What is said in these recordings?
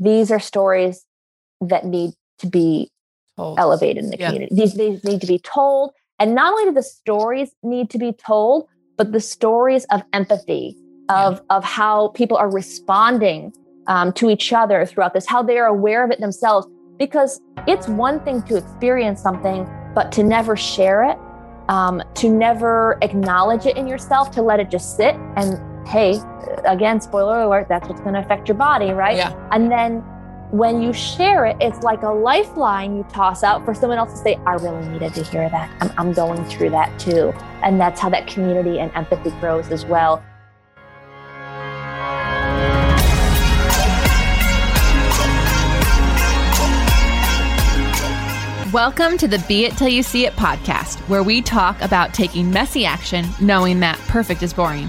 these are stories that need to be told. elevated in the yeah. community. These, these need to be told. And not only do the stories need to be told, but the stories of empathy, of, yeah. of how people are responding um, to each other throughout this, how they are aware of it themselves. Because it's one thing to experience something, but to never share it, um, to never acknowledge it in yourself, to let it just sit. And hey, again, spoiler alert, that's what's going to affect your body, right? Yeah. And then when you share it, it's like a lifeline you toss out for someone else to say, I really needed to hear that. I'm, I'm going through that too. And that's how that community and empathy grows as well. Welcome to the Be It Till You See It podcast, where we talk about taking messy action knowing that perfect is boring.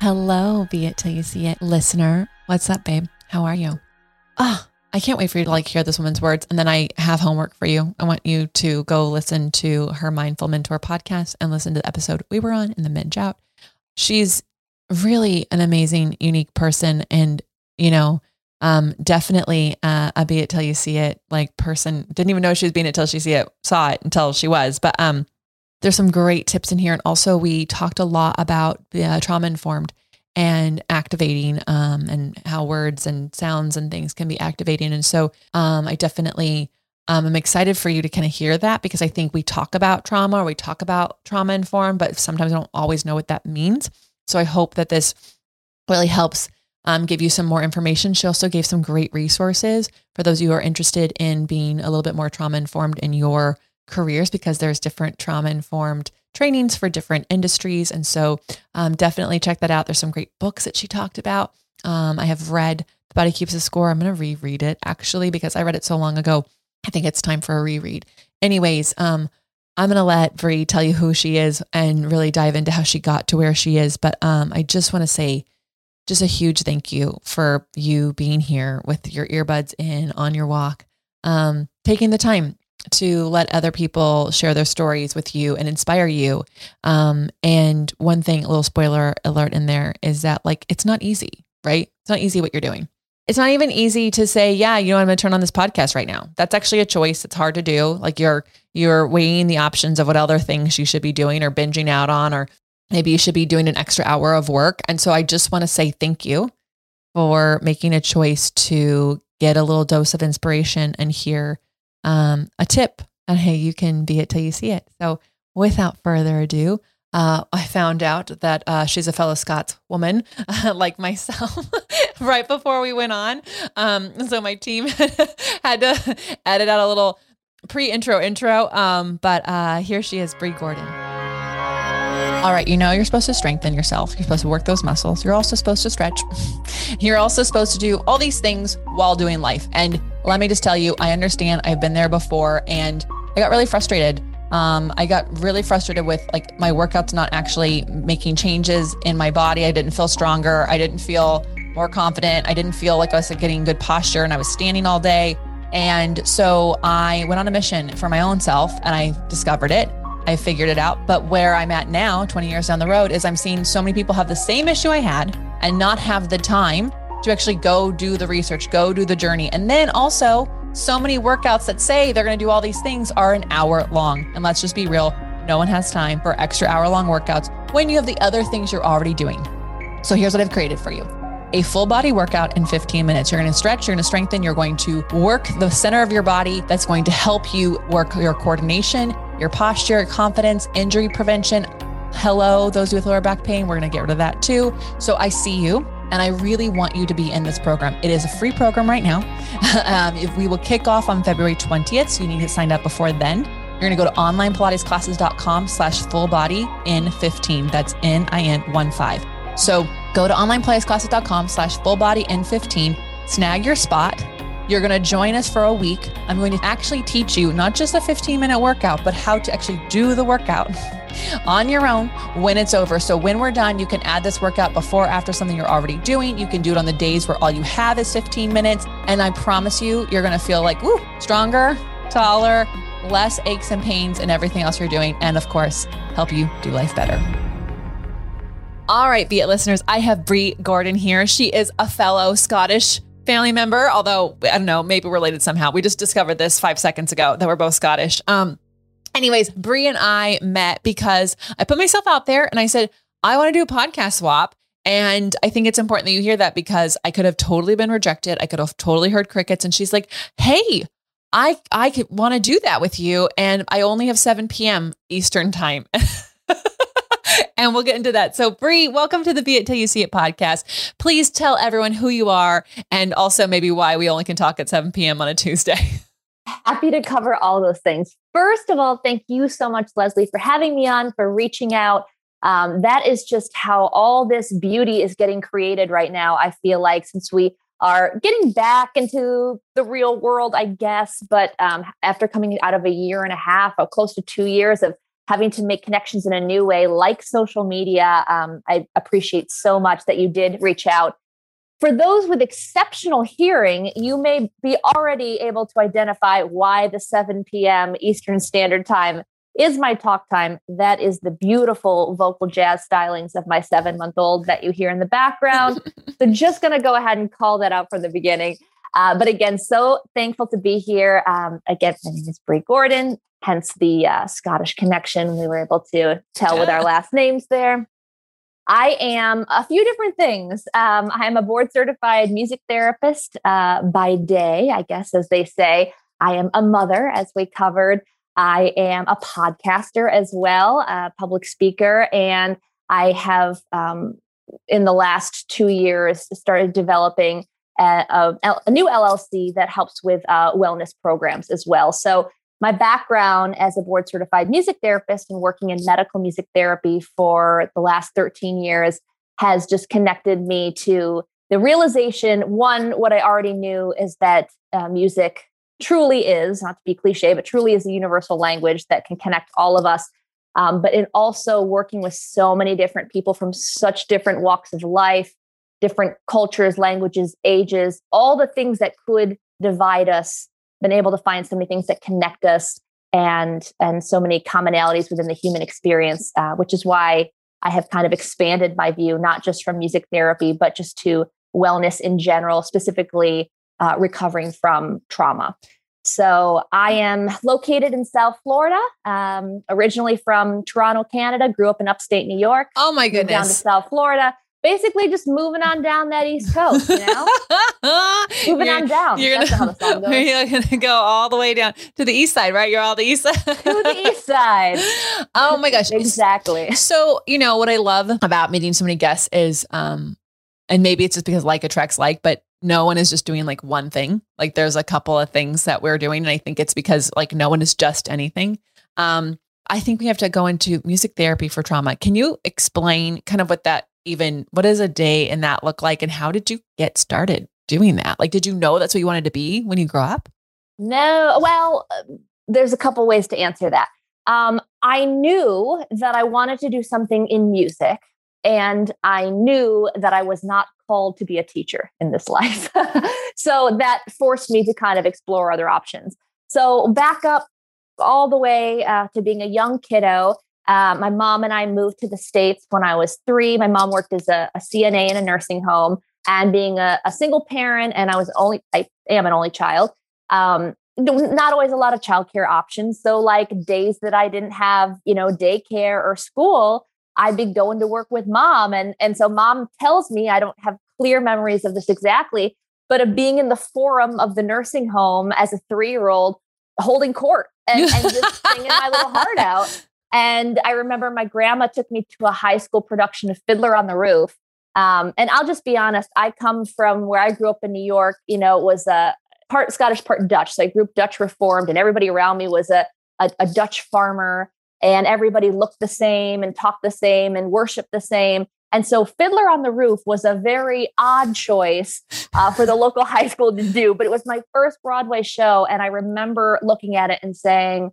Hello, be it till you see it listener. What's up, babe? How are you? ah, oh, I can't wait for you to like hear this woman's words. And then I have homework for you. I want you to go listen to her Mindful Mentor podcast and listen to the episode we were on in the mid out. She's really an amazing, unique person. And, you know, um, definitely uh, a be it till you see it like person. Didn't even know she was being it till she see it, saw it until she was. But um, there's some great tips in here. And also, we talked a lot about uh, trauma informed and activating um, and how words and sounds and things can be activating. And so um, I definitely um, I'm excited for you to kind of hear that because I think we talk about trauma or we talk about trauma informed, but sometimes I don't always know what that means. So I hope that this really helps um, give you some more information. She also gave some great resources for those of you who are interested in being a little bit more trauma informed in your careers because there's different trauma informed trainings for different industries. And so um, definitely check that out. There's some great books that she talked about. Um, I have read The Body Keeps a Score. I'm going to reread it actually because I read it so long ago. I think it's time for a reread. Anyways, um, I'm going to let Bree tell you who she is and really dive into how she got to where she is. But um, I just want to say, just a huge thank you for you being here with your earbuds in on your walk, um, taking the time to let other people share their stories with you and inspire you. Um, and one thing, a little spoiler alert in there is that like it's not easy, right? It's not easy what you're doing. It's not even easy to say, yeah, you know, I'm going to turn on this podcast right now. That's actually a choice. It's hard to do. Like you're you're weighing the options of what other things you should be doing or binging out on, or maybe you should be doing an extra hour of work. And so I just want to say thank you for making a choice to get a little dose of inspiration and hear um, a tip on hey, you can be it till you see it. So without further ado, uh, I found out that uh, she's a fellow Scots woman, uh, like myself, right before we went on. Um, so my team had to edit out a little pre-intro intro. Um, but uh, here she is, Bree Gordon. All right, you know you're supposed to strengthen yourself. You're supposed to work those muscles. You're also supposed to stretch. You're also supposed to do all these things while doing life. And let me just tell you, I understand. I've been there before and I got really frustrated. Um, I got really frustrated with like my workouts not actually making changes in my body. I didn't feel stronger. I didn't feel more confident. I didn't feel like I was getting good posture and I was standing all day. And so I went on a mission for my own self and I discovered it. I figured it out. But where I'm at now, 20 years down the road, is I'm seeing so many people have the same issue I had and not have the time to actually go do the research, go do the journey. And then also, so many workouts that say they're going to do all these things are an hour long. And let's just be real, no one has time for extra hour long workouts when you have the other things you're already doing. So here's what I've created for you a full body workout in 15 minutes. You're going to stretch, you're going to strengthen, you're going to work the center of your body. That's going to help you work your coordination, your posture, confidence, injury prevention. Hello, those with lower back pain, we're going to get rid of that too. So I see you. And I really want you to be in this program. It is a free program right now. um, if we will kick off on February 20th, so you need to sign up before then. You're going to go to onlinepilatesclasses.com slash full body in 15. That's N-I-N 1 5. So go to onlinepilatesclasses.com slash full body in 15, snag your spot You're going to join us for a week. I'm going to actually teach you not just a 15 minute workout, but how to actually do the workout on your own when it's over. So when we're done, you can add this workout before after something you're already doing. You can do it on the days where all you have is 15 minutes. And I promise you, you're going to feel like, woo, stronger, taller, less aches and pains and everything else you're doing. And of course, help you do life better. All right, Be It listeners, I have Bree Gordon here. She is a fellow Scottish family member, although I don't know, maybe related somehow. We just discovered this five seconds ago that we're both Scottish. Um, anyways, Bree and I met because I put myself out there and I said, I want to do a podcast swap. And I think it's important that you hear that because I could have totally been rejected. I could have totally heard crickets. And she's like, Hey, I I want to do that with you. And I only have 7 p.m. Eastern time. and we'll get into that. So, Bree, welcome to the Be It Till You See It podcast. Please tell everyone who you are and also maybe why we only can talk at 7 p.m. on a Tuesday. Happy to cover all those things. First of all, thank you so much, Lesley, for having me on, for reaching out. Um, that is just how all this beauty is getting created right now. I feel like since we are getting back into the real world, I guess, but um, after coming out of a year and a half, or close to two years of having to make connections in a new way, like social media. Um, I appreciate so much that you did reach out. For those with exceptional hearing, you may be already able to identify why the 7 p.m. Eastern Standard Time is my talk time. That is the beautiful vocal jazz stylings of my seven month old that you hear in the background. so, just going to go ahead and call that out from the beginning. Uh, but again, so thankful to be here. Um, again, my name is Bree Gordon hence the uh, Scottish connection. We were able to tell with our last names there. I am a few different things. Um, I'm a board certified music therapist uh, by day, I guess, as they say. I am a mother, as we covered. I am a podcaster as well, a public speaker, and I have, um, in the last two years, started developing a, a, new LLC that helps with uh, wellness programs as well. So my background as a board certified music therapist and working in medical music therapy for the last 13 years has just connected me to the realization one, what I already knew is that uh, music truly is, not to be cliche, but truly is a universal language that can connect all of us. Um, but in also working with so many different people from such different walks of life, different cultures, languages, ages, all the things that could divide us been able to find so many things that connect us and and so many commonalities within the human experience, uh, which is why I have kind of expanded my view, not just from music therapy, but just to wellness in general, specifically uh, recovering from trauma. So I am located in South Florida, um, originally from Toronto, Canada. Grew up in upstate New York. Oh my goodness! Down to South Florida basically just moving on down that East Coast, you know? moving you're, on down. You're That's gonna, how the song goes. You're gonna go all the way down to the east side, right? You're all the east side. to the east side. Oh my gosh. Exactly. So, you know, what I love about meeting so many guests is um, and maybe it's just because like attracts like, but no one is just doing like one thing. Like there's a couple of things that we're doing. And I think it's because like no one is just anything. Um, I think we have to go into music therapy for trauma. Can you explain kind of what that even what does a day in that look like and how did you get started doing that? Like did you know that's what you wanted to be when you grew up? No well there's a couple ways to answer that. Um, i knew that i wanted to do something in music and i knew that i was not called to be a teacher in this life. So that forced me to kind of explore other options. So back up all the way uh, to being a young kiddo uh, my mom and I moved to the States when I was three. My mom worked as a, a CNA in a nursing home. And being a, a, single parent, and I was only, I am an only child, um, not always a lot of childcare options. So, like days that I didn't have, you know, daycare or school, I'd be going to work with mom. And, and so, mom tells me, I don't have clear memories of this exactly, but of being in the forum of the nursing home as a three year old holding court and, and just singing my little heart out. And I remember my grandma took me to a high school production of Fiddler on the Roof. Um, and I'll just be honest, I come from where I grew up in New York, you know, it was a part Scottish, part Dutch. So I grew up Dutch Reformed, and everybody around me was a, a, a Dutch farmer, and everybody looked the same and talked the same and worshiped the same. And so Fiddler on the Roof was a very odd choice uh, for the local high school to do, but it was my first Broadway show. And I remember looking at it and saying,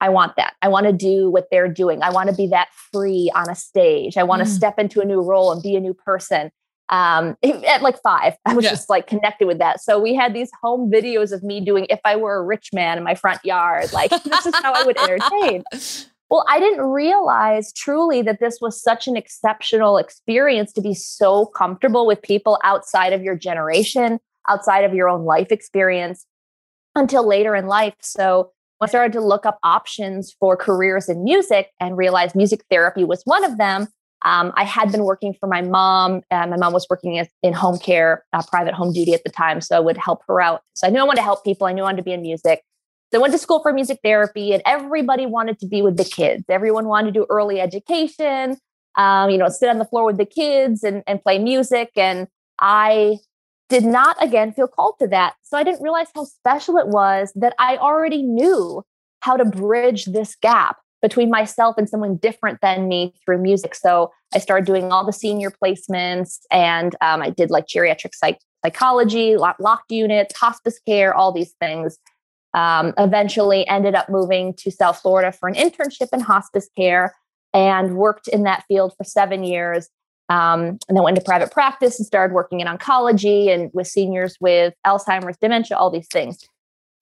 I want that. I want to do what they're doing. I want to be that free on a stage. I want to mm. step into a new role and be a new person. Um, at like five, I was yeah. just like connected with that. So we had these home videos of me doing if I were a rich man in my front yard. Like this is how I would entertain. Well, I didn't realize truly that this was such an exceptional experience to be so comfortable with people outside of your generation, outside of your own life experience until later in life. So I started to look up options for careers in music and realized music therapy was one of them. Um, I had been working for my mom. Uh, my mom was working in home care, uh, private home duty at the time. So I would help her out. So I knew I wanted to help people. I knew I wanted to be in music. So I went to school for music therapy, and everybody wanted to be with the kids. Everyone wanted to do early education, um, you know, sit on the floor with the kids and, and play music. And I did not, again, feel called to that. So I didn't realize how special it was that I already knew how to bridge this gap between myself and someone different than me through music. So I started doing all the senior placements and um, I did like geriatric psych- psychology, locked units, hospice care, all these things. Um, eventually ended up moving to South Florida for an internship in hospice care and worked in that field for seven years. Um, and then went into private practice and started working in oncology and with seniors with Alzheimer's, dementia, all these things.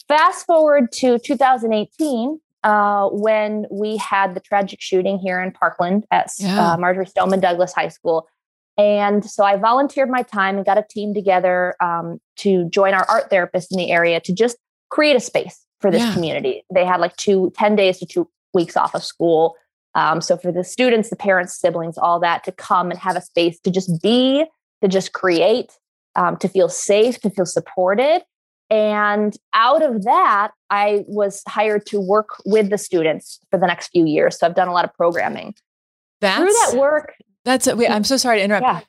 Fast forward to 2018, uh, when we had the tragic shooting here in Parkland at yeah. uh, Marjory Stoneman Douglas High School. And so I volunteered my time and got a team together um, to join our art therapists in the area to just create a space for this yeah. community. They had like two, 10 days to two weeks off of school um, so for the students, the parents, siblings, all that to come and have a space to just be, to just create, um, to feel safe, to feel supported. And out of that, I was hired to work with the students for the next few years. So I've done a lot of programming. That's, Through that work. That's, wait, I'm so sorry to interrupt. Yeah.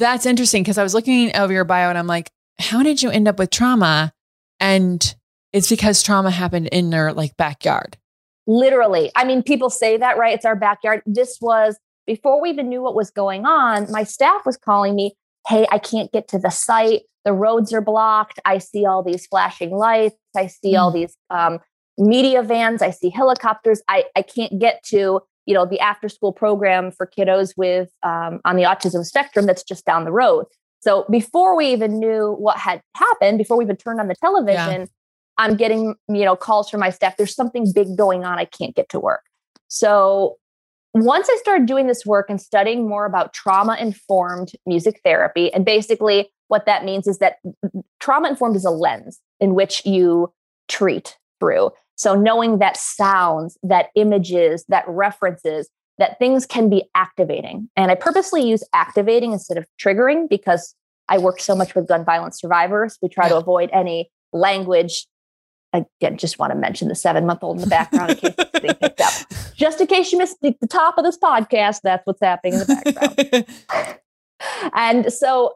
That's interesting because I was looking over your bio and I'm like, how did you end up with trauma? And it's because trauma happened in their like backyard. Literally. I mean, people say that, right? It's our backyard. This was before we even knew what was going on. My staff was calling me, Hey, I can't get to the site. The roads are blocked. I see all these flashing lights. I see mm. all these um, media vans. I see helicopters. I, I can't get to, you know, the after school program for kiddos with um, on the autism spectrum that's just down the road. So before we even knew what had happened, before we even turned on the television, yeah. I'm getting, you know, calls from my staff. There's something big going on. I can't get to work. So once I started doing this work and studying more about trauma informed music therapy, and basically what that means is that mm, mm, trauma informed is a lens in which you treat through. So knowing that sounds, that images, that references, that things can be activating. And I purposely use activating instead of triggering because I work so much with gun violence survivors. We try to avoid any language again, just want to mention the seven month old in the background in case it's being picked up. Just in case you missed the, the top of this podcast, that's what's happening in the background. and so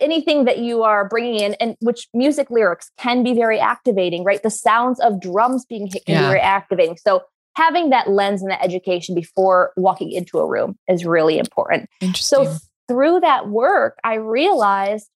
anything that you are bringing in and which music lyrics can be very activating right the sounds of drums being hit can yeah. be very activating so having that lens and that education before walking into a room is really important so through that work i realized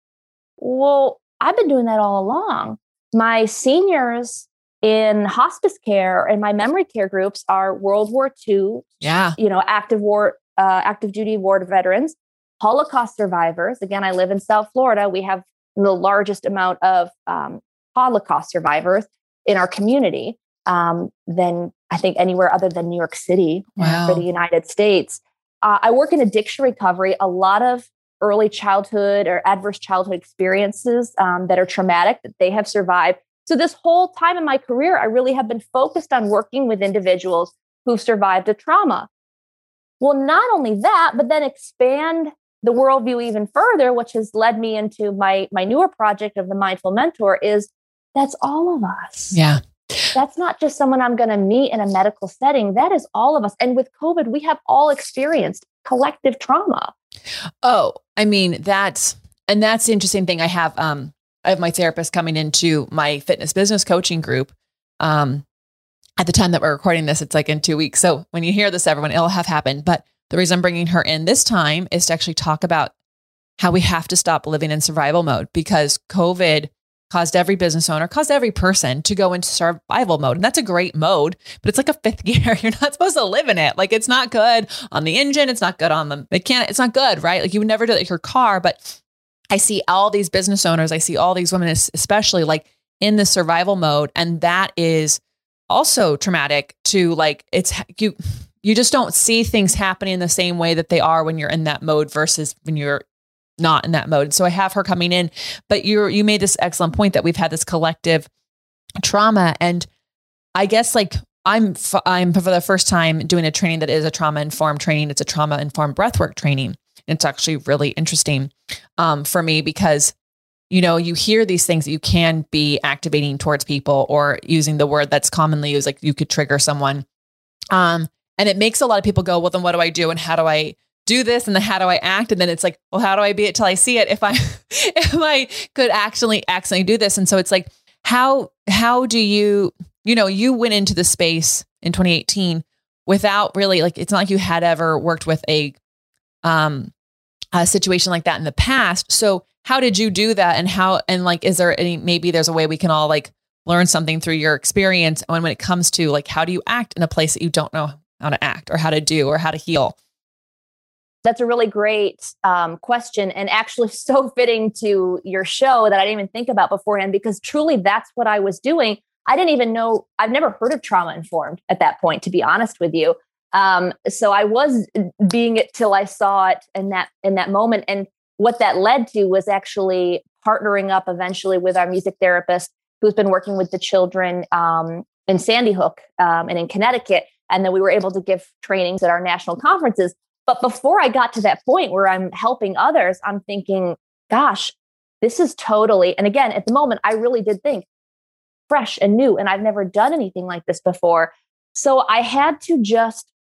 well i've been doing that all along my seniors in hospice care and my memory care groups are World War II, yeah, you know, active war, uh, active duty war veterans, Holocaust survivors. Again, I live in South Florida. We have the largest amount of um, Holocaust survivors in our community um, than I think anywhere other than New York City wow. for the United States. Uh, I work in addiction recovery. A lot of early childhood or adverse childhood experiences um, that are traumatic that they have survived. So, this whole time in my career, I really have been focused on working with individuals who've survived a trauma. Well, not only that, but then expand the worldview even further, which has led me into my, my newer project of the Mindful Mentor, is that's all of us. Yeah. That's not just someone I'm going to meet in a medical setting. That is all of us. And with COVID, we have all experienced collective trauma. Oh, I mean, that's, and that's the interesting thing. I have, um, I have my therapist coming into my fitness business coaching group. Um, at the time that we're recording this, it's like in two weeks. So when you hear this, everyone, it'll have happened. But the reason I'm bringing her in this time is to actually talk about how we have to stop living in survival mode because COVID caused every business owner, caused every person to go into survival mode. And that's a great mode, but it's like a fifth gear. You're not supposed to live in it. Like it's not good on the engine. It's not good on the mechanic. It's not good, right? Like you would never do it your car. But I see all these business owners, I see all these women, especially like in the survival mode. And that is also traumatic to like, it's you, you just don't see things happening in the same way that they are when you're in that mode versus when you're not in that mode. So I have her coming in, but you you made this excellent point that we've had this collective trauma and I guess like I'm I'm for the first time doing a training that is a trauma informed training. It's a trauma informed breathwork training. It's actually really interesting um, for me because you know you hear these things that you can be activating towards people or using the word that's commonly used like you could trigger someone um, and it makes a lot of people go well then what do i do and how do i do this and then how do I act? And then it's like, well, how do I be it till I see it? If I if I could actually accidentally do this. And so it's like, how how do you, you know, you went into the space in 2018 without really like it's not like you had ever worked with a um a situation like that in the past. So how did you do that? And how and like is there any maybe there's a way we can all like learn something through your experience when when it comes to like how do you act in a place that you don't know how to act or how to do or how to heal? That's a really great um, question and actually so fitting to your show that I didn't even think about beforehand because truly that's what I was doing. I didn't even know, I've never heard of trauma informed at that point, to be honest with you. Um, so I was being it till I saw it in that in that moment. And what that led to was actually partnering up eventually with our music therapist who's been working with the children um, in Sandy Hook um, and in Connecticut. And then we were able to give trainings at our national conferences. But before I got to that point where I'm helping others, I'm thinking, gosh, this is totally, and again, at the moment, I really did think fresh and new, and I've never done anything like this before. So I had to just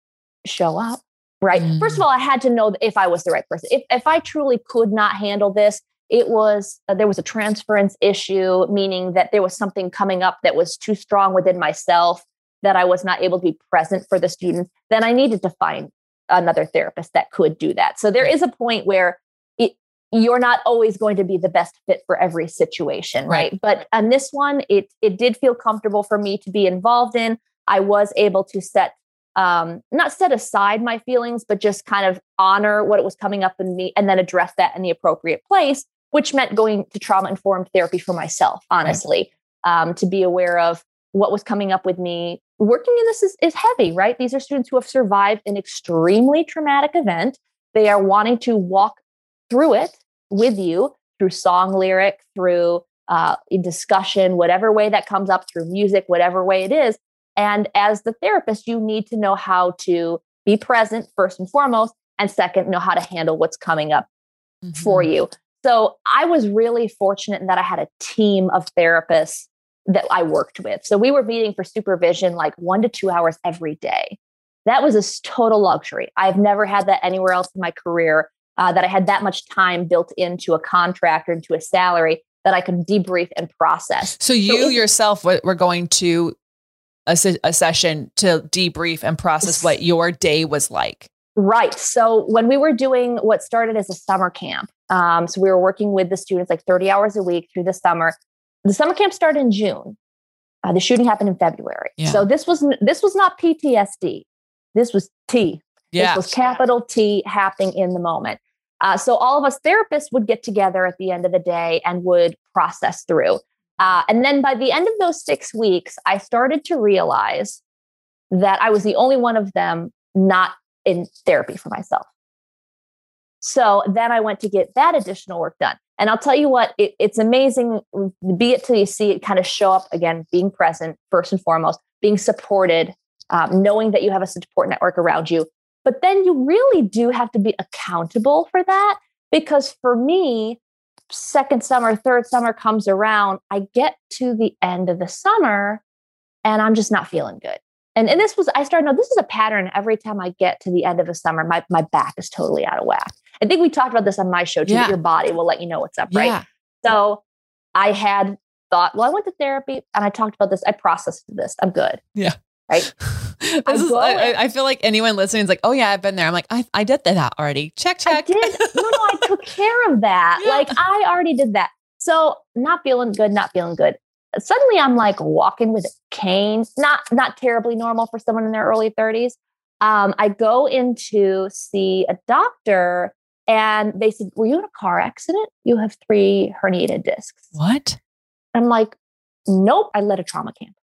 show up, right? Mm. First of all, I had to know if I was the right person. If, if I truly could not handle this, it was uh, there was a transference issue, meaning that there was something coming up that was too strong within myself that I was not able to be present for the students, then I needed to find another therapist that could do that. So there is a point where it, you're not always going to be the best fit for every situation, right? right? But on this one, it it did feel comfortable for me to be involved in. I was able to set um not set aside my feelings but just kind of honor what it was coming up in me and then address that in the appropriate place which meant going to trauma informed therapy for myself honestly right. um, to be aware of what was coming up with me working in this is, is heavy, right? These are students who have survived an extremely traumatic event. They are wanting to walk through it with you through song lyric, through uh, discussion, whatever way that comes up, through music, whatever way it is. And as the therapist, you need to know how to be present first and foremost, and second, know how to handle what's coming up mm-hmm. for you. So I was really fortunate in that I had a team of therapists that I worked with. So we were meeting for supervision like one to two hours every day. That was a total luxury. I've never had that anywhere else in my career. Uh, that I had that much time built into a contract or into a salary that I could debrief and process. So you so yourself were going to a, a session to debrief and process what your day was like. Right. So when we were doing what started as a summer camp, um, so we were working with the students like 30 hours a week through the summer the summer camp started in June. Uh, the shooting happened in February. Yeah. So this was this was not PTSD. This was T. Yeah. This was capital T happening in the moment. Uh, so all of us therapists would get together at the end of the day and would process through. Uh, and then by the end of those six weeks, I started to realize that I was the only one of them not in therapy for myself. So then I went to get that additional work done. And I'll tell you what, it, it's amazing. Be it till you see it kind of show up again, being present first and foremost, being supported, um, knowing that you have a support network around you. But then you really do have to be accountable for that because for me, second summer, third summer comes around, I get to the end of the summer and I'm just not feeling good. And, and this was, I started, no, this is a pattern. Every time I get to the end of a summer, my, my back is totally out of whack. I think we talked about this on my show too, yeah. your body will let you know what's up, right? Yeah. So I had thought, well, I went to therapy and I talked about this. I processed this. I'm good. Yeah. right? I, is, I, I, feel like anyone listening is like, oh yeah, I've been there. I'm like, I, I did that already. Check, check. I did. No, no, I took care of that. Yeah. Like I already did that. So not feeling good, not feeling good. Suddenly I'm like walking with a cane, not not terribly normal for someone in their early 30s. Um, I go in to see a doctor and they said, Were you in a car accident? You have three herniated discs. What? I'm like, Nope, I led a trauma camp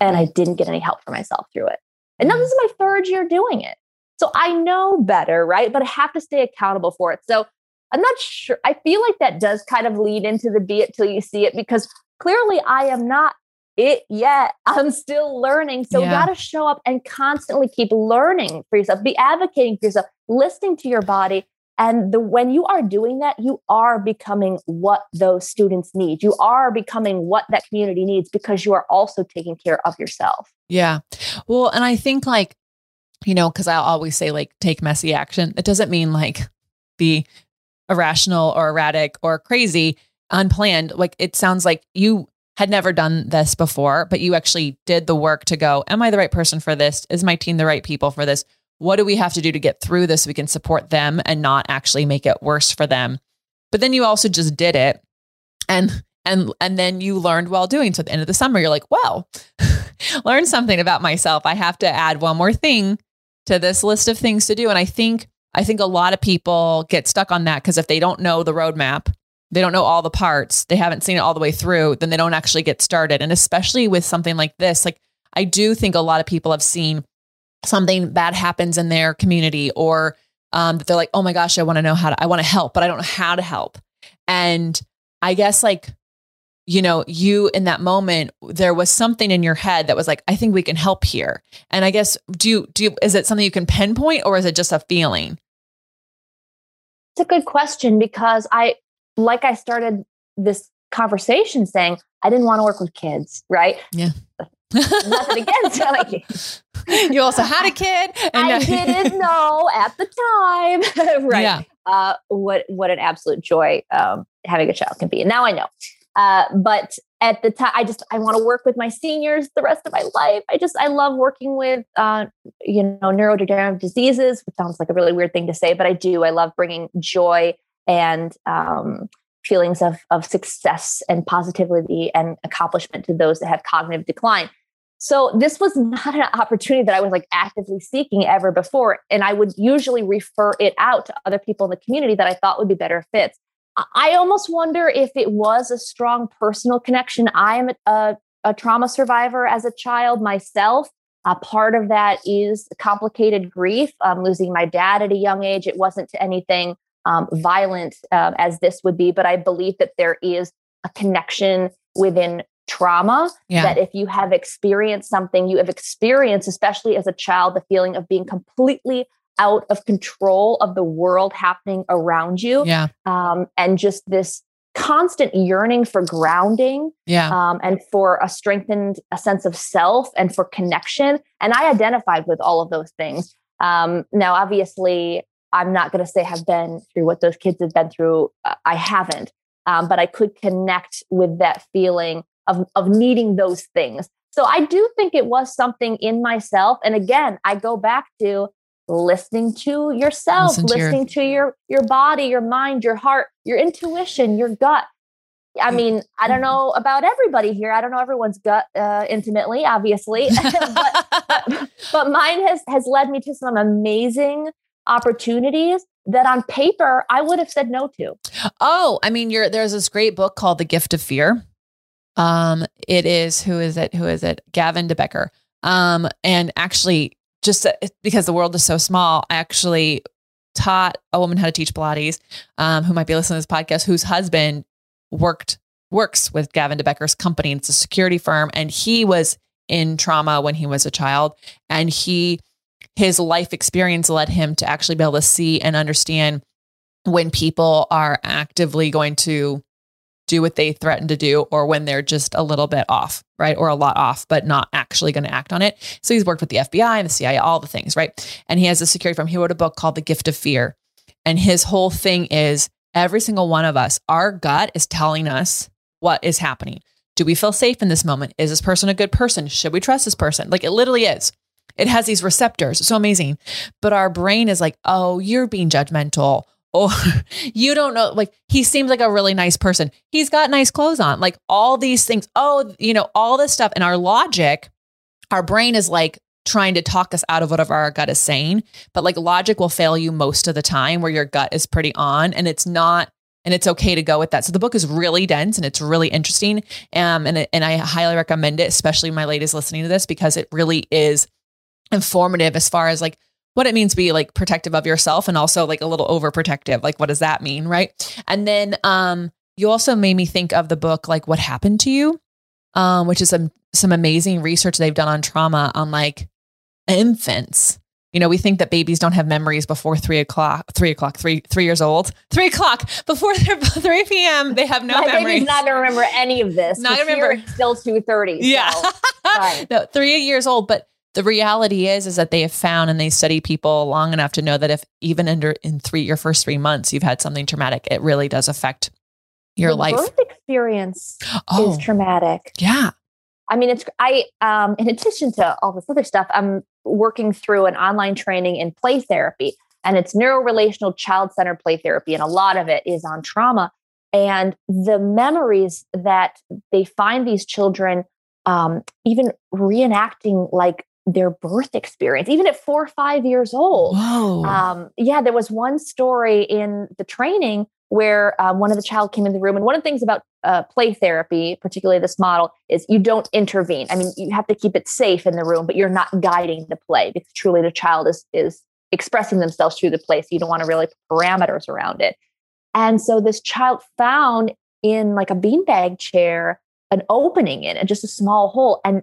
and I didn't get any help for myself through it. And now mm. this is my third year doing it. So I know better, right? But I have to stay accountable for it. So I'm not sure. I feel like that does kind of lead into the be it till you see it because clearly I am not it yet. I'm still learning. So yeah. you got to show up and constantly keep learning for yourself, be advocating for yourself, listening to your body. And the when you are doing that, you are becoming what those students need. You are becoming what that community needs because you are also taking care of yourself. Yeah. Well, and I think like, you know, because I'll always say like take messy action. It doesn't mean like be irrational or erratic or crazy, unplanned. Like it sounds like you had never done this before, but you actually did the work to go, Am I the right person for this? Is my team the right people for this? What do we have to do to get through this we can support them and not actually make it worse for them? But then you also just did it and and and then you learned while doing so at the end of the summer you're like well learn something about myself i have to add one more thing to this list of things to do and i think i think a lot of people get stuck on that because if they don't know the roadmap they don't know all the parts, they haven't seen it all the way through, then they don't actually get started. And especially with something like this, like I do think a lot of people have seen something bad happens in their community or um, that they're like, oh my gosh, I want to know how to, I want to help, but I don't know how to help. And I guess like, you know, you in that moment, there was something in your head that was like, I think we can help here. And I guess, do you, do you, is it something you can pinpoint or is it just a feeling? It's a good question because I, like I started this conversation saying, I didn't want to work with kids, right? Yeah. Nothing against like you also had a kid and I didn't know at the time. right. Yeah. Uh, what what an absolute joy um, having a child can be. And now I know. Uh, but at the time, I just I want to work with my seniors the rest of my life. I just I love working with uh, you know neurodegenerative diseases, which sounds like a really weird thing to say, but I do. I love bringing joy and um, feelings of, of success and positivity and accomplishment to those that have cognitive decline. So this was not an opportunity that I was like actively seeking ever before. And I would usually refer it out to other people in the community that I thought would be better fits. I almost wonder if it was a strong personal connection. I am a, a trauma survivor as a child myself. A part of that is complicated grief, um, losing my dad at a young age. It wasn't to anything um, violent uh, as this would be, but I believe that there is a connection within trauma yeah. that if you have experienced something, you have experienced, especially as a child, the feeling of being completely out of control of the world happening around you. Yeah. Um, and just this constant yearning for grounding yeah. um, and for a strengthened a sense of self and for connection. And I identified with all of those things. Um, now, obviously, I'm not going to say have been through what those kids have been through. Uh, I haven't, um, but I could connect with that feeling of of needing those things. So I do think it was something in myself. And again, I go back to listening to yourself, Listen to listening your- to your your body, your mind, your heart, your intuition, your gut. I mean, I don't know about everybody here. I don't know everyone's gut uh, intimately, obviously, but, but, but mine has has led me to some amazing opportunities that on paper I would have said no to. Oh, I mean, you're there's this great book called The Gift of Fear. Um, it is who is it? Who is it? Gavin de Becker. Um, and actually, just uh, because the world is so small, I actually taught a woman how to teach Pilates, um, who might be listening to this podcast, whose husband worked works with Gavin de Becker's company. It's a security firm, and he was in trauma when he was a child, and he his life experience led him to actually be able to see and understand when people are actively going to do what they threaten to do or when they're just a little bit off, right? Or a lot off, but not actually going to act on it. So he's worked with the FBI and the CIA, all the things, right? And he has a security firm. He wrote a book called The Gift of Fear. And his whole thing is every single one of us, our gut is telling us what is happening. do we feel safe in this moment? Is this person a good person? Should we trust this person? Like it literally is. It has these receptors. so amazing. But our brain is like, oh, you're being judgmental. Or you don't know, like he seems like a really nice person. He's got nice clothes on. Like all these things. Oh, you know, all this stuff. And our logic, our brain is like, trying to talk us out of whatever our gut is saying. But like logic will fail you most of the time where your gut is pretty on and it's not and it's okay to go with that. So the book is really dense and it's really interesting. Um, and, and I highly recommend it, especially my ladies listening to this, because it really is informative as far as like what it means to be like protective of yourself and also like a little overprotective. Like, what does that mean? Right. And then um, you also made me think of the book, like What Happened to You, um, which is some, some amazing research they've done on trauma on like infants. You know, we think that babies don't have memories before three o'clock, three o'clock, three three years old, three o'clock before they're three p.m. They have no My memories. baby's not gonna remember any of this. Not remember. still two thirty. Yeah, so, no, three years old. But the reality is, is that they have found and they study people long enough to know that if even under in three your first three months you've had something traumatic, it really does affect your the life. Birth experience oh, is traumatic. Yeah. I mean, it's I. Um, in addition to all this other stuff, I'm working through an online training in play therapy, and it's neurorelational child-centered play therapy, and a lot of it is on trauma and the memories that they find these children um, even reenacting like their birth experience, even at four or five years old. Um, yeah, there was one story in the training where um, one of the child came in the room, and one of the things about uh, play therapy, particularly this model, is you don't intervene. I mean, you have to keep it safe in the room, but you're not guiding the play because truly the child is is expressing themselves through the play. So you don't want to really put parameters around it. And so this child found in like a beanbag chair an opening in it, just a small hole, and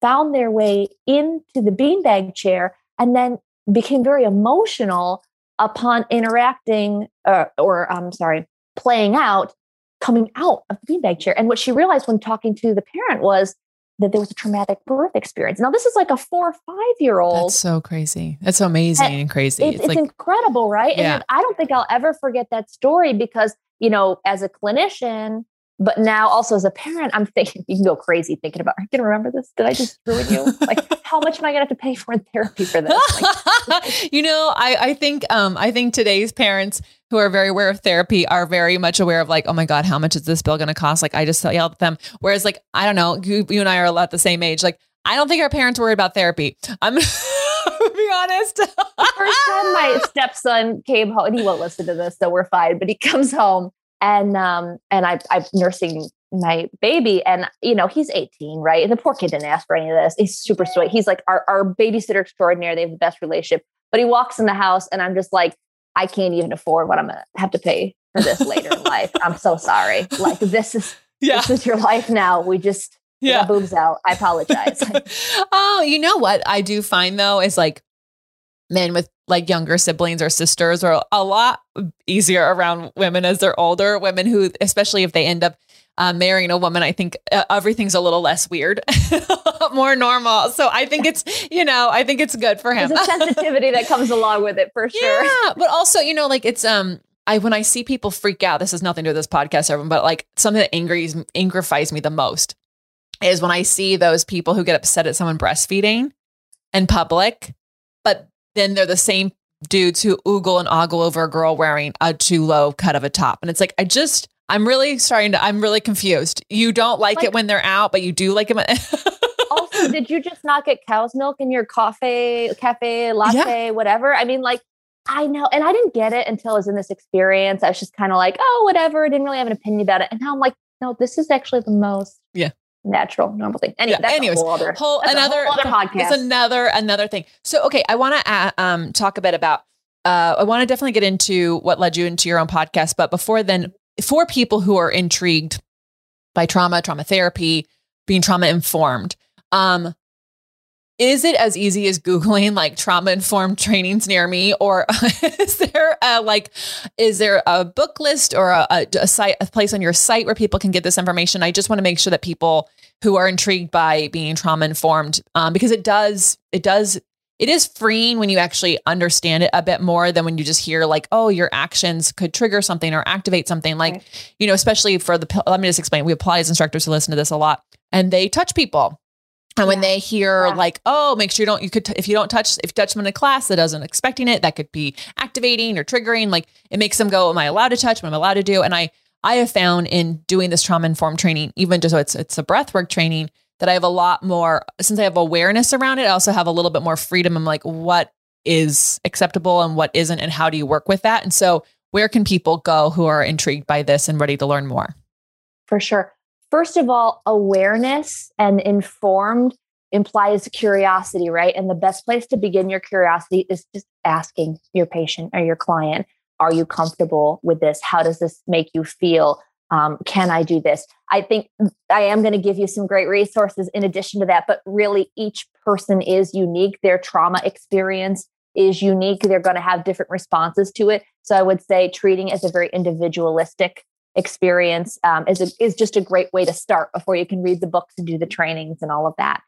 found their way into the beanbag chair, and then became very emotional upon interacting, uh, or I'm sorry, playing out coming out of the beanbag chair. And what she realized when talking to the parent was that there was a traumatic birth experience. Now, this is like a four or five year old. That's so crazy. That's so amazing and, and crazy. It's, it's, like, incredible, right? Yeah. And I don't think I'll ever forget that story because, you know, as a clinician, but now also as a parent, I'm thinking you can go crazy thinking about, are you going to remember this? Did I just ruin you? Like, how much am I going to have to pay for in therapy for this? Like, you know, I, I think, um, I think today's parents who are very aware of therapy are very much aware of like, oh my God, how much is this bill going to cost? Like, I just yelled at them. Whereas like, I don't know, you, you and I are at the same age. Like, I don't think our parents worried about therapy. I'm to be honest. First time my stepson came home, and he won't listen to this, so we're fine. But he comes home and um and I I'm nursing my baby and you know he's 18 right? And the poor kid didn't ask for any of this. He's super sweet. He's like our, our babysitter extraordinary they have the best relationship. But he walks in the house and i'm just like i can't even afford what i'm gonna have to pay for this later in life. I'm so sorry. Like this is yeah. this is your life now. We just yeah. boobs out. I apologize. Oh you know what i do find though is like men with like younger siblings or sisters are a lot easier around women as they're older. Women who, especially if they end up uh, marrying a woman, I think uh, everything's a little less weird, more normal. So I think it's, you know, I think it's good for him. There's a sensitivity that comes along with it for sure. Yeah, but also, you know, like it's um. I when I see people freak out, this has nothing to do with this podcast, everyone, but like something that angers angrifies me the most is when I see those people who get upset at someone breastfeeding in public, but then they're the same dudes who oogle and ogle over a girl wearing a too low cut of a top. And it's like, I just, I'm really starting to, I'm really confused. You don't like, like it when they're out, but you do like them. also, did you just not get cow's milk in your coffee, cafe, latte, yeah. whatever? I mean, like, I know. And I didn't get it until I was in this experience. I was just kind of like, oh, whatever. I didn't really have an opinion about it. And now I'm like, no, this is actually the most yeah natural, normal thing. Anyway, yeah, that's anyways, a whole other, whole, another, whole other podcast. It's another another thing. So, okay, I want to uh, um, talk a bit about. Uh, I want to definitely get into what led you into your own podcast, but before then, for people who are intrigued by trauma, trauma therapy, being trauma informed, um, is it as easy as googling like trauma informed trainings near me or is there a, like is there a book list or a, a, a, site a place on your site where people can get this information i just want to make sure that people who are intrigued by being trauma informed um, because it does it does it is freeing when you actually understand it a bit more than when you just hear like, oh, your actions could trigger something or activate something. Like, right. you know, especially for the, let me just explain. We have Pilates instructors who listen to this a lot and they touch people. And when they hear yeah. like, oh, make sure you don't, you could, t- if you don't touch, if you touch them in a class that doesn't expecting it, that could be activating or triggering. Like it makes them go, am I allowed to touch? What am I allowed to do? And I, I have found in doing this trauma informed training, even just so it's, it's a breath work training, that I have a lot more, since I have awareness around it, I also have a little bit more freedom. I'm like, what is acceptable and what isn't, and how do you work with that? And so, where can people go who are intrigued by this and ready to learn more? For sure. First of all, awareness and informed implies curiosity, right? And the best place to begin your curiosity is just asking your patient or your client, are you comfortable with this? How does this make you feel? um, can I do this? I think I am going to give you some great resources in addition to that, but really each person is unique. Their trauma experience is unique. They're going to have different responses to it. So I would say treating as a very individualistic experience um, is, a, is just a great way to start before you can read the books and do the trainings and all of that.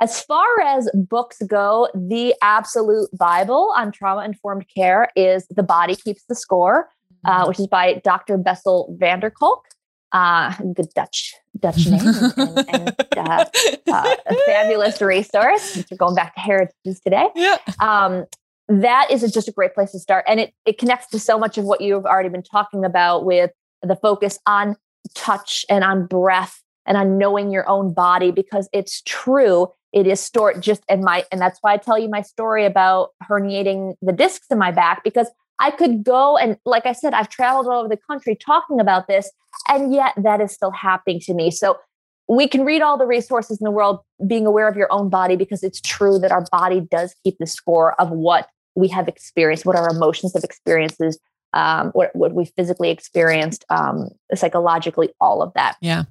As far as books go, the absolute Bible on trauma informed care is The Body Keeps the Score uh, which is by Dr. Bessel van der Kolk. Uh, good Dutch Dutch name and, and, uh, uh, a fabulous resource. We're going back to heritages today. Yeah. Um, that is just a great place to start, and it it connects to so much of what you've already been talking about with the focus on touch and on breath and on knowing your own body because it's true it is stored just in my and that's why i tell you my story about herniating the discs in my back because I could go and, like I said, I've traveled all over the country talking about this, and yet that is still happening to me. So we can read all the resources in the world, being aware of your own body, because it's true that our body does keep the score of what we have experienced, what our emotions have experiences, um, what, what we physically experienced, um, psychologically, all of that. Yeah.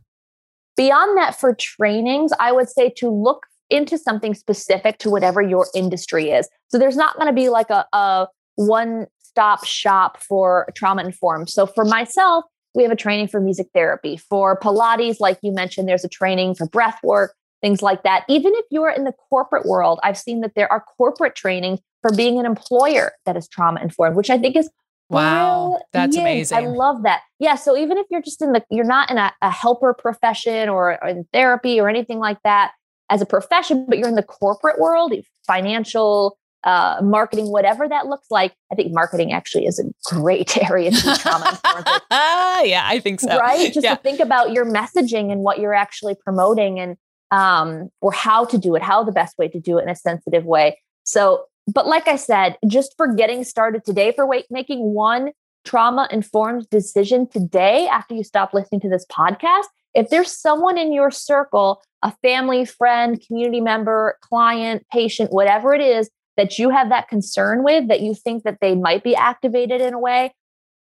Beyond that, for trainings, I would say to look into something specific to whatever your industry is. So there's not going to be like a, a one stop shop for trauma informed. So for myself, we have a training for music therapy. For Pilates, like you mentioned, there's a training for breath work, things like that. Even if you're in the corporate world, I've seen that there are corporate trainings for being an employer that is trauma informed, which I think is Wow, that's amazing. I love that. Yeah. So even if you're just in the, you're not in a, a helper profession or, or, in therapy or anything like that as a profession, but you're in the corporate world, financial, uh, marketing, whatever that looks like. I think marketing actually is a great area to be trauma yeah, I think so. Right? Just yeah. to think about your messaging and what you're actually promoting and um, or how to do it, how the best way to do it in a sensitive way. So, but like I said, just for getting started today, for wait, making one trauma informed decision today after you stop listening to this podcast, if there's someone in your circle, a family, friend, community member, client, patient, whatever it is that you have that concern with that you think that they might be activated in a way,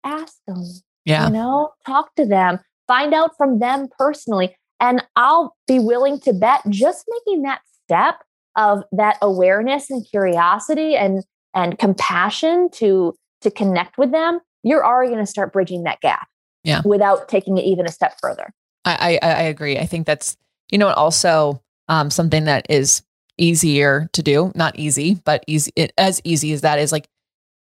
ask them. Yeah. You know, talk to them, find out from them personally. And I'll be willing to bet just making that step of that awareness and curiosity and and compassion to to connect with them, you're already going to start bridging that gap. Yeah. Without taking it even a step further. I I, I agree. I think that's you know also um, something that is easier to do. Not easy, but easy. It, as easy as that is, like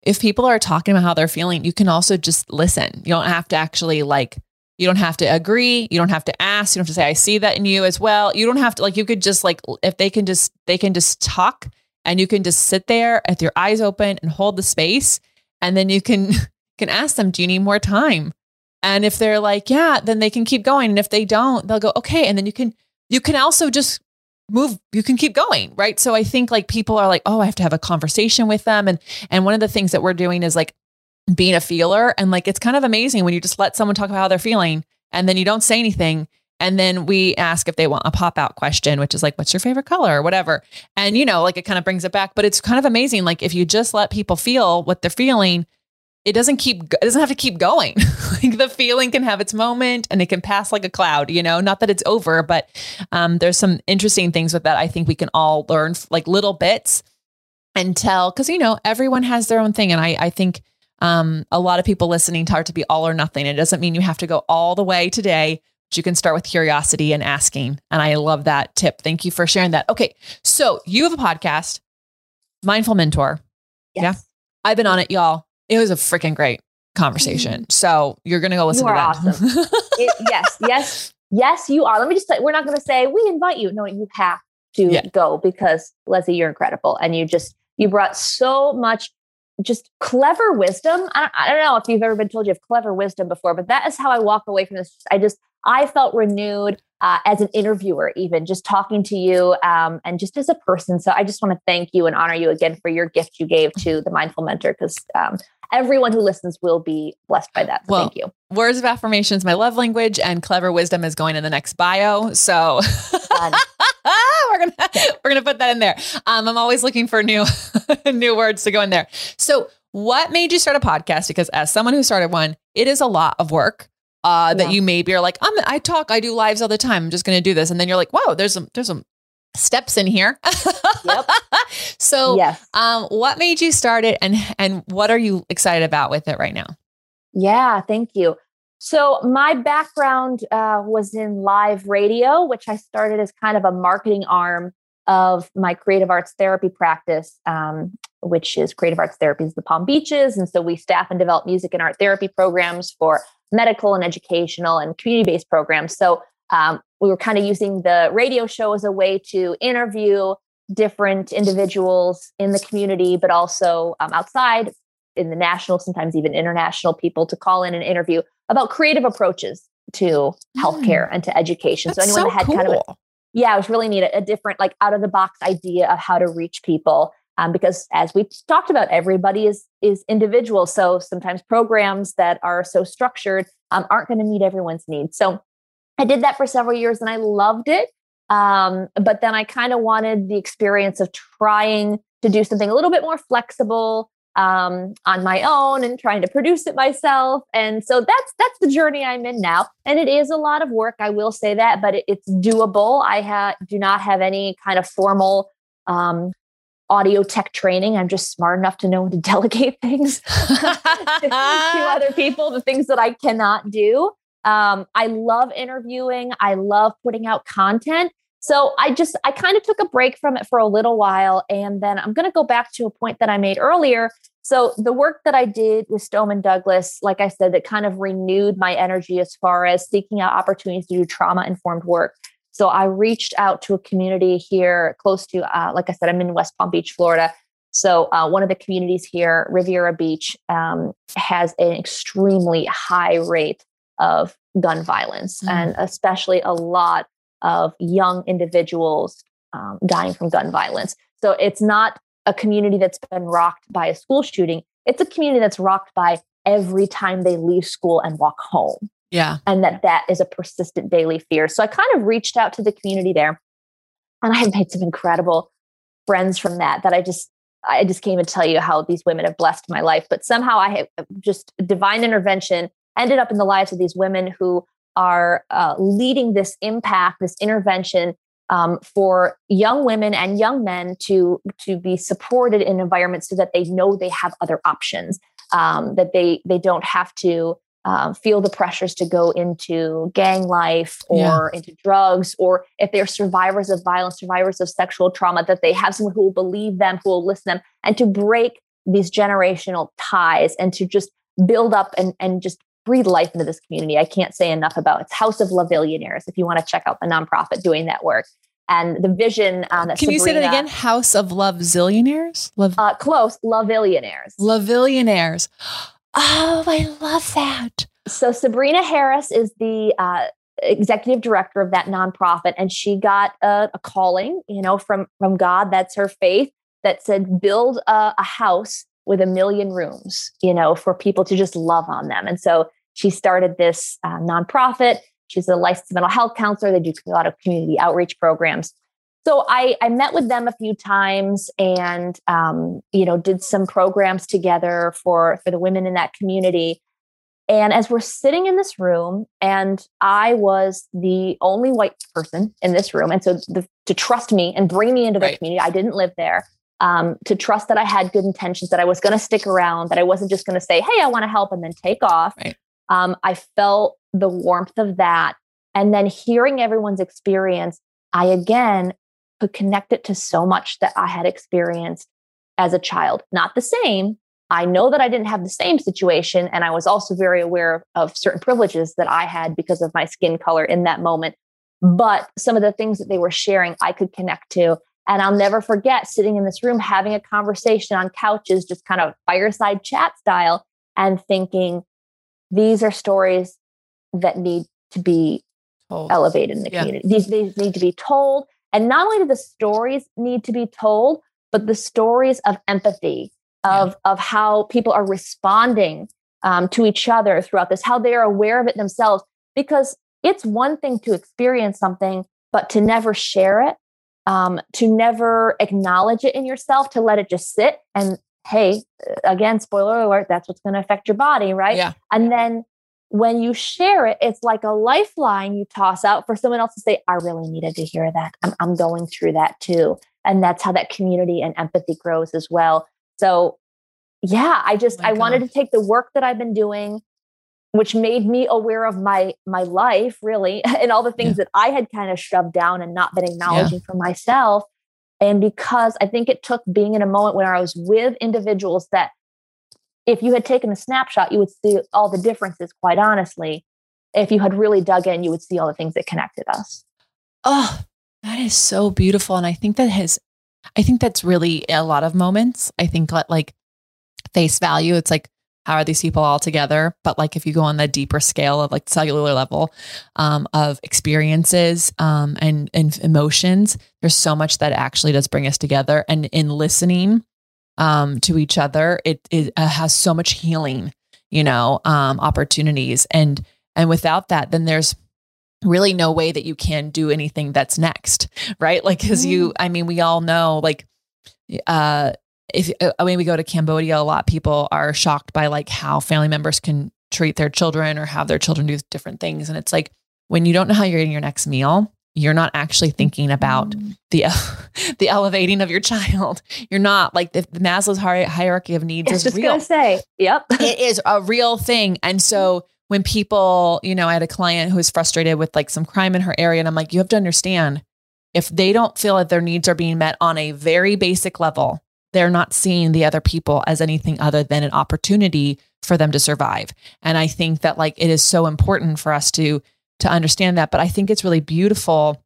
if people are talking about how they're feeling, you can also just listen. You don't have to actually like. You don't have to agree. You don't have to ask. You don't have to say, "I see that in you as well." You don't have to like. You could just like if they can just they can just talk, and you can just sit there with your eyes open and hold the space, and then you can can ask them, "Do you need more time?" And if they're like, "Yeah," then they can keep going. And if they don't, they'll go, "Okay." And then you can you can also just move you can keep going right so i think like people are like oh i have to have a conversation with them and and one of the things that we're doing is like being a feeler. And like it's kind of amazing when you just let someone talk about how they're feeling and then you don't say anything. And then we ask if they want a pop out question which is like what's your favorite color? or whatever. And you know like it kind of brings it back. But it's kind of amazing like if you just let people feel what they're feeling it doesn't keep it doesn't have to keep going. Like the feeling can have its moment and it can pass like a cloud you know? Not that it's over but um, there's some interesting things with that i think we can all learn like little bits and tell. Because you know everyone has their own thing. And i i think um, a lot of people listening to to be all or nothing it doesn't mean you have to go all the way today but you can start with curiosity and asking and i love that tip thank you for sharing that okay so you have a podcast Mindful Mentor. Yes. Yeah. I've been on it, y'all. It was a freaking great conversation. Mm-hmm. So you're going to go listen you to that. Awesome. it, yes, yes, yes, you are. Let me just say, we're not going to say we invite you. No, you have to yeah. go because Lesley, you're incredible. And you just, you brought so much just clever wisdom. I don't, I don't know if you've ever been told you have clever wisdom before, but that is how I walk away from this. I just, I felt renewed uh, as an interviewer, even just talking to you um, and just as a person. So I just want to thank you and honor you again for your gift you gave to the Mindful Mentor because um, everyone who listens will be blessed by that. So well, thank you. Words of affirmations, my love language, and clever wisdom is going in the next bio. So we're gonna we're gonna put that in there. Um, I'm always looking for new new words to go in there. So what made you start a podcast? Because as someone who started one, it is a lot of work uh, that yeah. you maybe are like, I'm, I talk, I do lives all the time. I'm just going to do this. And then you're like, whoa, there's some, there's some steps in here. yep. so, yes. um, what made you start it and, and what are you excited about with it right now? Yeah, thank you. So my background uh, was in live radio, which I started as kind of a marketing arm of my creative arts therapy practice, um, which is creative arts therapies, of the Palm Beaches. And so we staff and develop music and art therapy programs for medical and educational and community based programs. So um, we were kind of using the radio show as a way to interview different individuals in the community, but also um, outside in the national, sometimes even international people to call in and interview about creative approaches to healthcare mm. and to education. That's so anyone so that had cool. kind of a, yeah, it was really neat, a, a different, like out of the box idea of how to reach people um, because as we talked about everybody is is individual. So sometimes programs that are so structured um, aren't going to meet everyone's needs. So i did that for several years and i loved it um, but then i kind of wanted the experience of trying to do something a little bit more flexible um, on my own and trying to produce it myself. And so that's that's the journey i'm in now. And it is a lot of work i will say that but it, it's doable. I ha- do not have any kind of formal um, audio tech training. I'm just smart enough to know to delegate things to, other people, the things that I cannot do. Um, I love interviewing. I love putting out content. So I just, I kind of took a break from it for a little while. And then I'm going to go back to a point that I made earlier. So the work that I did with Stoneman Douglas, like I said, that kind of renewed my energy as far as seeking out opportunities to do trauma informed work. So I reached out to a community here close to, uh, like I said, I'm in West Palm Beach, Florida. So uh, one of the communities here, Riviera Beach, um, has an extremely high rate of gun violence, mm. and especially a lot of young individuals um, dying from gun violence. So it's not a community that's been rocked by a school shooting. It's a community that's rocked by every time they leave school and walk home. Yeah. And that that is a persistent daily fear. So I kind of reached out to the community there and I have made some incredible friends from that that I just I just can't even tell you how these women have blessed my life. But somehow I have uh, just divine intervention ended up in the lives of these women who are uh, leading this impact, this intervention um, for young women and young men to to be supported in environments so that they know they have other options, um, that they they don't have to um, feel the pressures to go into gang life or yeah. into drugs, or if they're survivors of violence, survivors of sexual trauma, that they have someone who will believe them, who will listen to them, and to break these generational ties and to just build up and, and just breathe life into this community. I can't say enough about it's House of Lovezillionaires if you want to check out the nonprofit doing that work. And the vision um, that Can Sabrina, you say that again? House of Love Zillionaires? Love- uh, close. Lovezillionaires. Lovezillionaires. Oh, I love that. So Sabrina Harris is the uh, executive director of that nonprofit, and she got a, a, calling, you know, from from God. That's her faith that said, build a, a house with a million rooms, you know, for people to just love on them. And so she started this uh, nonprofit. She's a licensed mental health counselor. They do a lot of community outreach programs so I, I met with them a few times and um, you know did some programs together for for the women in that community and as we're sitting in this room and i was the only white person in this room and so the, to trust me and bring me into the right. community i didn't live there um, to trust that i had good intentions that i was going to stick around that i wasn't just going to say hey i want to help and then take off right. um, i felt the warmth of that and then hearing everyone's experience I again could connect it to so much that I had experienced as a child. Not the same. I know that I didn't have the same situation. And I was also very aware of certain privileges that I had because of my skin color in that moment. But some of the things that they were sharing, I could connect to. And I'll never forget sitting in this room having a conversation on couches, just kind of fireside chat style, and thinking, these are stories that need to be elevated in the yeah. community. These, these need to be told. And not only do the stories need to be told, but the stories of empathy, of, yeah. of how people are responding um, to each other throughout this, how they are aware of it themselves. Because it's one thing to experience something, but to never share it, um, to never acknowledge it in yourself, to let it just sit and hey, again, spoiler alert, that's what's going to affect your body, right? Yeah. And then when you share it, it's like a lifeline you toss out for someone else to say, I really needed to hear that. I'm, I'm going through that too. And that's how that community and empathy grows as well. So, yeah, I just, oh I God. wanted to take the work that I've been doing which made me aware of my my life really and all the things yeah. that i had kind of shoved down and not been acknowledging yeah. for myself and because i think it took being in a moment where i was with individuals that if you had taken a snapshot you would see all the differences quite honestly if you had really dug in you would see all the things that connected us oh that is so beautiful and i think that has i think that's really a lot of moments i think like face value it's like how are these people all together? But like if you go on the deeper scale of like cellular level um, of experiences um, and, and emotions, there's so much that actually does bring us together. And in listening um, to each other, it, it uh, has so much healing, you know, um, opportunities. And and without that, then there's really no way that you can do anything that's next, right? Like because mm. you, I mean, we all know like uh if I mean, we go to Cambodia, a lot of people are shocked by like how family members can treat their children or have their children do different things. And it's like when you don't know how you're eating your next meal, you're not actually thinking about mm. the the elevating of your child. You're not like the, the Maslow's hierarchy of needs is just real. Gonna say, yep, it is a real thing. And so when people, you know, I had a client who was frustrated with like some crime in her area, and I'm like, you have to understand if they don't feel that their needs are being met on a very basic level, they're not seeing the other people as anything other than an opportunity for them to survive. And I think that like it is so important for us to to understand that, but I think it's really beautiful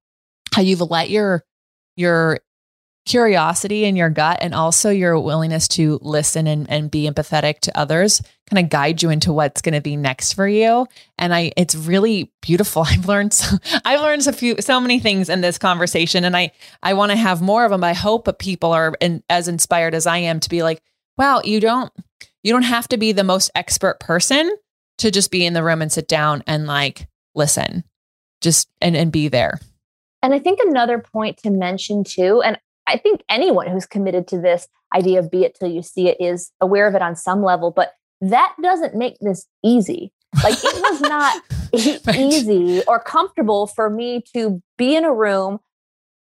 how you've let your your curiosity in your gut and also your willingness to listen and, and be empathetic to others kind of guide you into what's going to be next for you. And i it's really beautiful. I've learned so, i've learned a few so many things in this conversation and i i want to have more of them i hope that people are in, as inspired as i am to be like wow you don't you don't have to be the most expert person to just be in the room and sit down and like listen just and and be there and I think another point to mention too, and I think anyone who's committed to this idea of be it till you see it is aware of it on some level, but that doesn't make this easy. Like it was not right. easy or comfortable for me to be in a room.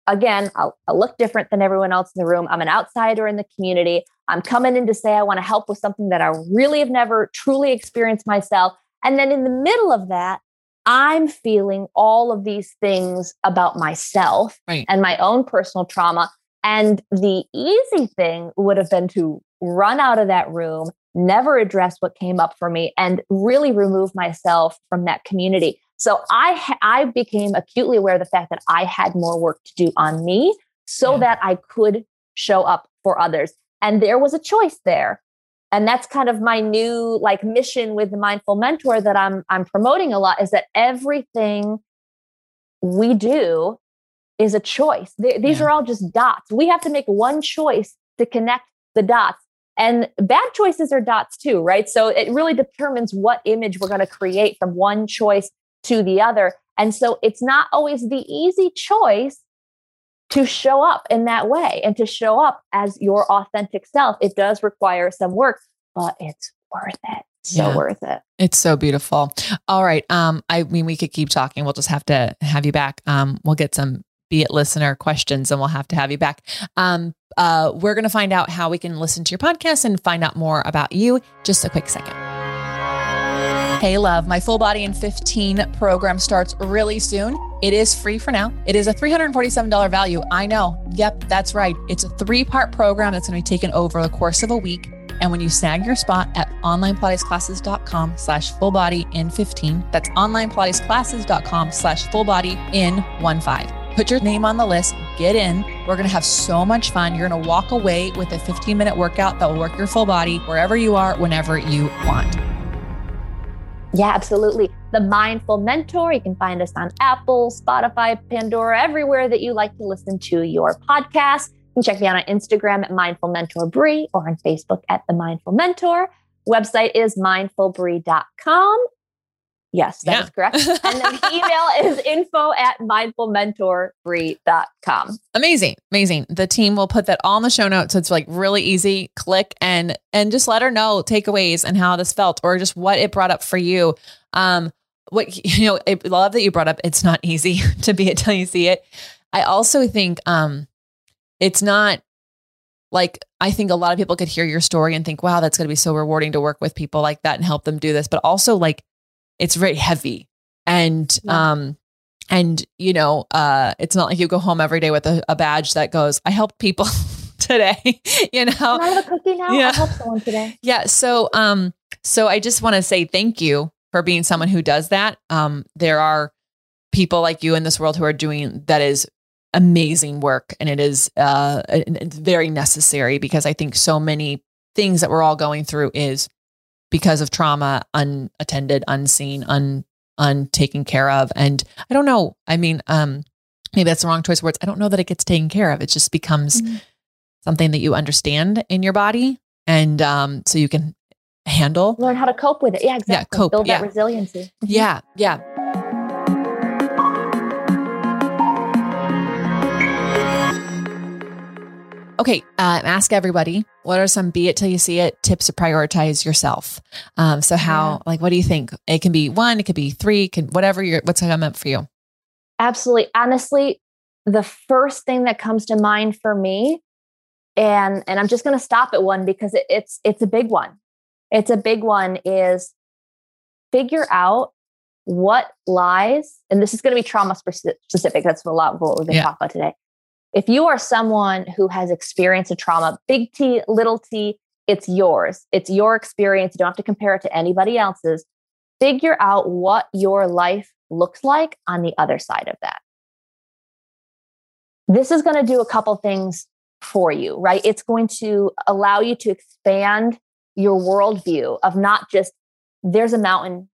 Again, I'll, I'll, look different than everyone else in the room. I'm an outsider in the community. I'm coming in to say I want to help with something that I really have never truly experienced myself. And then in the middle of that, I'm feeling all of these things about myself right. and my own personal trauma. And the easy thing would have been to run out of that room, never address what came up for me, and really remove myself from that community. So I I became acutely aware of the fact that I had more work to do on me so yeah. that I could show up for others. And there was a choice there. And that's kind of my new like mission with the mindful mentor that I'm I'm promoting a lot is that everything we do is a choice. these yeah. are all just dots. We have to make one choice to connect the dots. And bad choices are dots too, right? So it really determines what image we're going to create from one choice to the other. And so it's not always the easy choice to show up in that way and to show up as your authentic self. It does require some work, but it's worth it. So yeah. worth it. It's so beautiful. All right. Um, I mean, we could keep talking. We'll just have to have you back. Um, we'll get some be it listener questions and we'll have to have you back. Um, uh, we're going to find out how we can listen to your podcast and find out more about you. Just a quick second. Hey, love, my full body in 15 program starts really soon. It is free for now. It is a $347 value. I know. Yep, that's right. It's a three part program that's going to be taken over the course of a week. And when you snag your spot at onlinepilatesclasses.com slash full body in 15, that's onlinepilatesclasses.com slash full body in one five. Put your name on the list, get in. We're going to have so much fun. You're going to walk away with a 15 minute workout that will work your full body wherever you are, whenever you want. Yeah, absolutely. The Mindful Mentor. You can find us on Apple, Spotify, Pandora, everywhere that you like to listen to your podcast. You can check me out on Instagram at Mindful Mentor Bree or on Facebook at The Mindful Mentor. Website is mindfulbree.com. Yes, that yeah. is correct. and then the email is info at mindfulmentorbree.com. Amazing. Amazing. The team will put that all in the show notes. So it's like really easy. Click and and just let her know takeaways and how this felt or just what it brought up for you. Um, what you know, I love that you brought up it's not easy to be it till you see it. I also think um it's not like I think a lot of people could hear your story and think, wow, that's gonna be so rewarding to work with people like that and help them do this. But also like it's very heavy. And yeah. um and you know uh it's not like you go home every day with a, a badge that goes i helped people today you know? Can I have a cookie now? Yeah. i helped someone today. Yeah so um so i just want to say thank you for being someone who does that. Um there are people like you in this world who are doing that is amazing work and it is uh it's very necessary because i think so many things that we're all going through is because of trauma, unattended, unseen, un untaken care of. And I don't know. I mean, um, maybe that's the wrong choice of words. I don't know that it gets taken care of. It just becomes mm-hmm. something that you understand in your body, and um, so you can handle, learn how to cope with it. Yeah, exactly. Yeah, cope. Build yeah. that resiliency. Mm-hmm. Yeah, yeah. Okay, uh, ask everybody what are some be it till you see it tips to prioritize yourself. Um, so how, yeah. like, what do you think? It can be one, it could be three, can whatever you're. What's coming up for you? Absolutely, honestly, the first thing that comes to mind for me, and and I'm just going to stop at one because it, it's it's a big one. It's a big one. Is figure out what lies, and this is going to be trauma specific. That's a lot of what we've been yeah. talking about today if you are someone who has experienced a trauma, big T, little t, it's yours. It's your experience. You don't have to compare it to anybody else's. Figure out what your life looks like on the other side of that. This is going to do a couple things for you, right? It's going to allow you to expand your worldview of not just there's a mountain,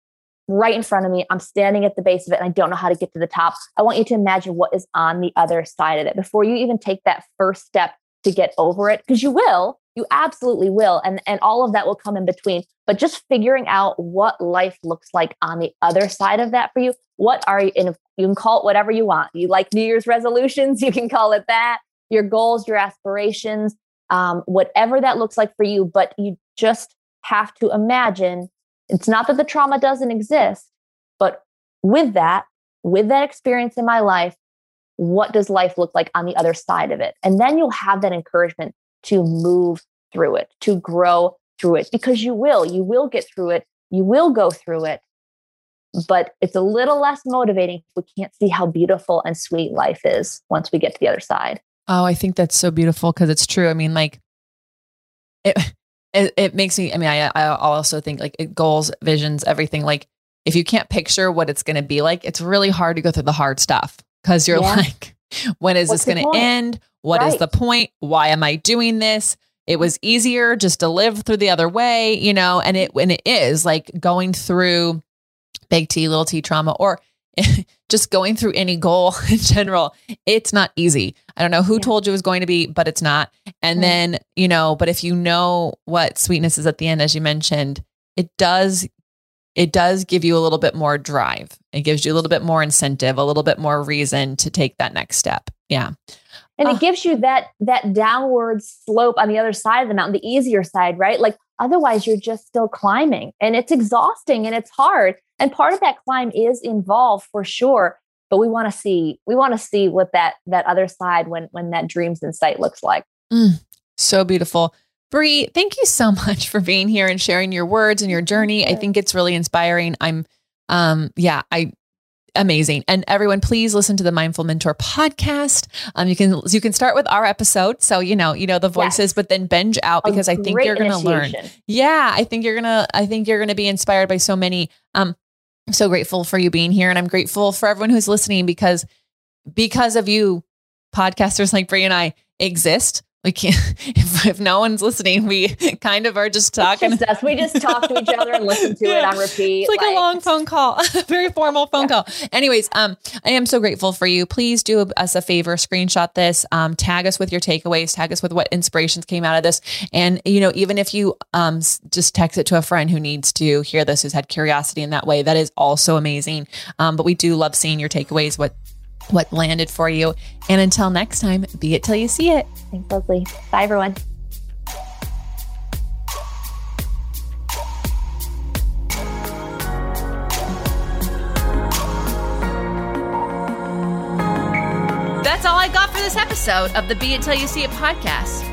right in front of me. I'm standing at the base of it and I don't know how to get to the top. I want you to imagine what is on the other side of it before you even take that first step to get over it, because you will. You absolutely will. And, and all of that will come in between. But just figuring out what life looks like on the other side of that for you. What are you, and you can call it whatever you want. You like New Year's resolutions, you can call it that. Your goals, your aspirations, um, whatever that looks like for you. But you just have to imagine it's not that the trauma doesn't exist, but with that, with that experience in my life, what does life look like on the other side of it? And then you'll have that encouragement to move through it, to grow through it, because you will, you will get through it, you will go through it. But it's a little less motivating if we can't see how beautiful and sweet life is once we get to the other side. Oh, I think that's so beautiful because it's true. I mean, like, it, it, it makes me, I mean, I, I also think like goals, visions, everything. Like if you can't picture what it's going to be like, it's really hard to go through the hard stuff because you're yeah. like, when is What's this going to end? What right. is the point? Why am I doing this? It was easier just to live through the other way, you know, and it, when it is like going through big T, little T trauma, or just going through any goal in general, it's not easy. I don't know who yeah. told you it was going to be, but it's not. And mm then, you know, but if you know what sweetness is at the end, as you mentioned, it does it does give you a little bit more drive. It gives you a little bit more incentive, a little bit more reason to take that next step. Yeah. And it gives you that that downward slope on the other side of the mountain, the easier side, right? Like otherwise you're just still climbing and it's exhausting and it's hard. And part of that climb is involved for sure. But we want to see, we want to see what that that other side when when that dreams in sight looks like. Mm, so beautiful. Bree, thank you so much for being here and sharing your words and your journey. I think it's really inspiring. I'm um yeah, I amazing. And everyone, please listen to the Mindful Mentor podcast. Um, you can you can start with our episode, so you know you know the voices, yes. but then binge out because I think you're going to learn. Yeah, I think you're gonna I think you're gonna be inspired by so many. Um, I'm so grateful for you being here, and I'm grateful for everyone who's listening because because of you, podcasters like Bree and I exist we can't if, if, no one's listening we kind of are just talking just us. we just talk to each other and listen to yeah. it on repeat it's like, like, a long phone call very formal phone yeah. call anyways um i am so grateful for you please do us a favor screenshot this um tag us with your takeaways tag us with what inspirations came out of this and you know even if you um just text it to a friend who needs to hear this who's had curiosity in that way that is also amazing um but we do love seeing your takeaways what what landed for you. And until next time, be it till you see it. Thanks, Lesley. Bye, everyone. That's all I got for this episode of the Be It Till You See It podcast.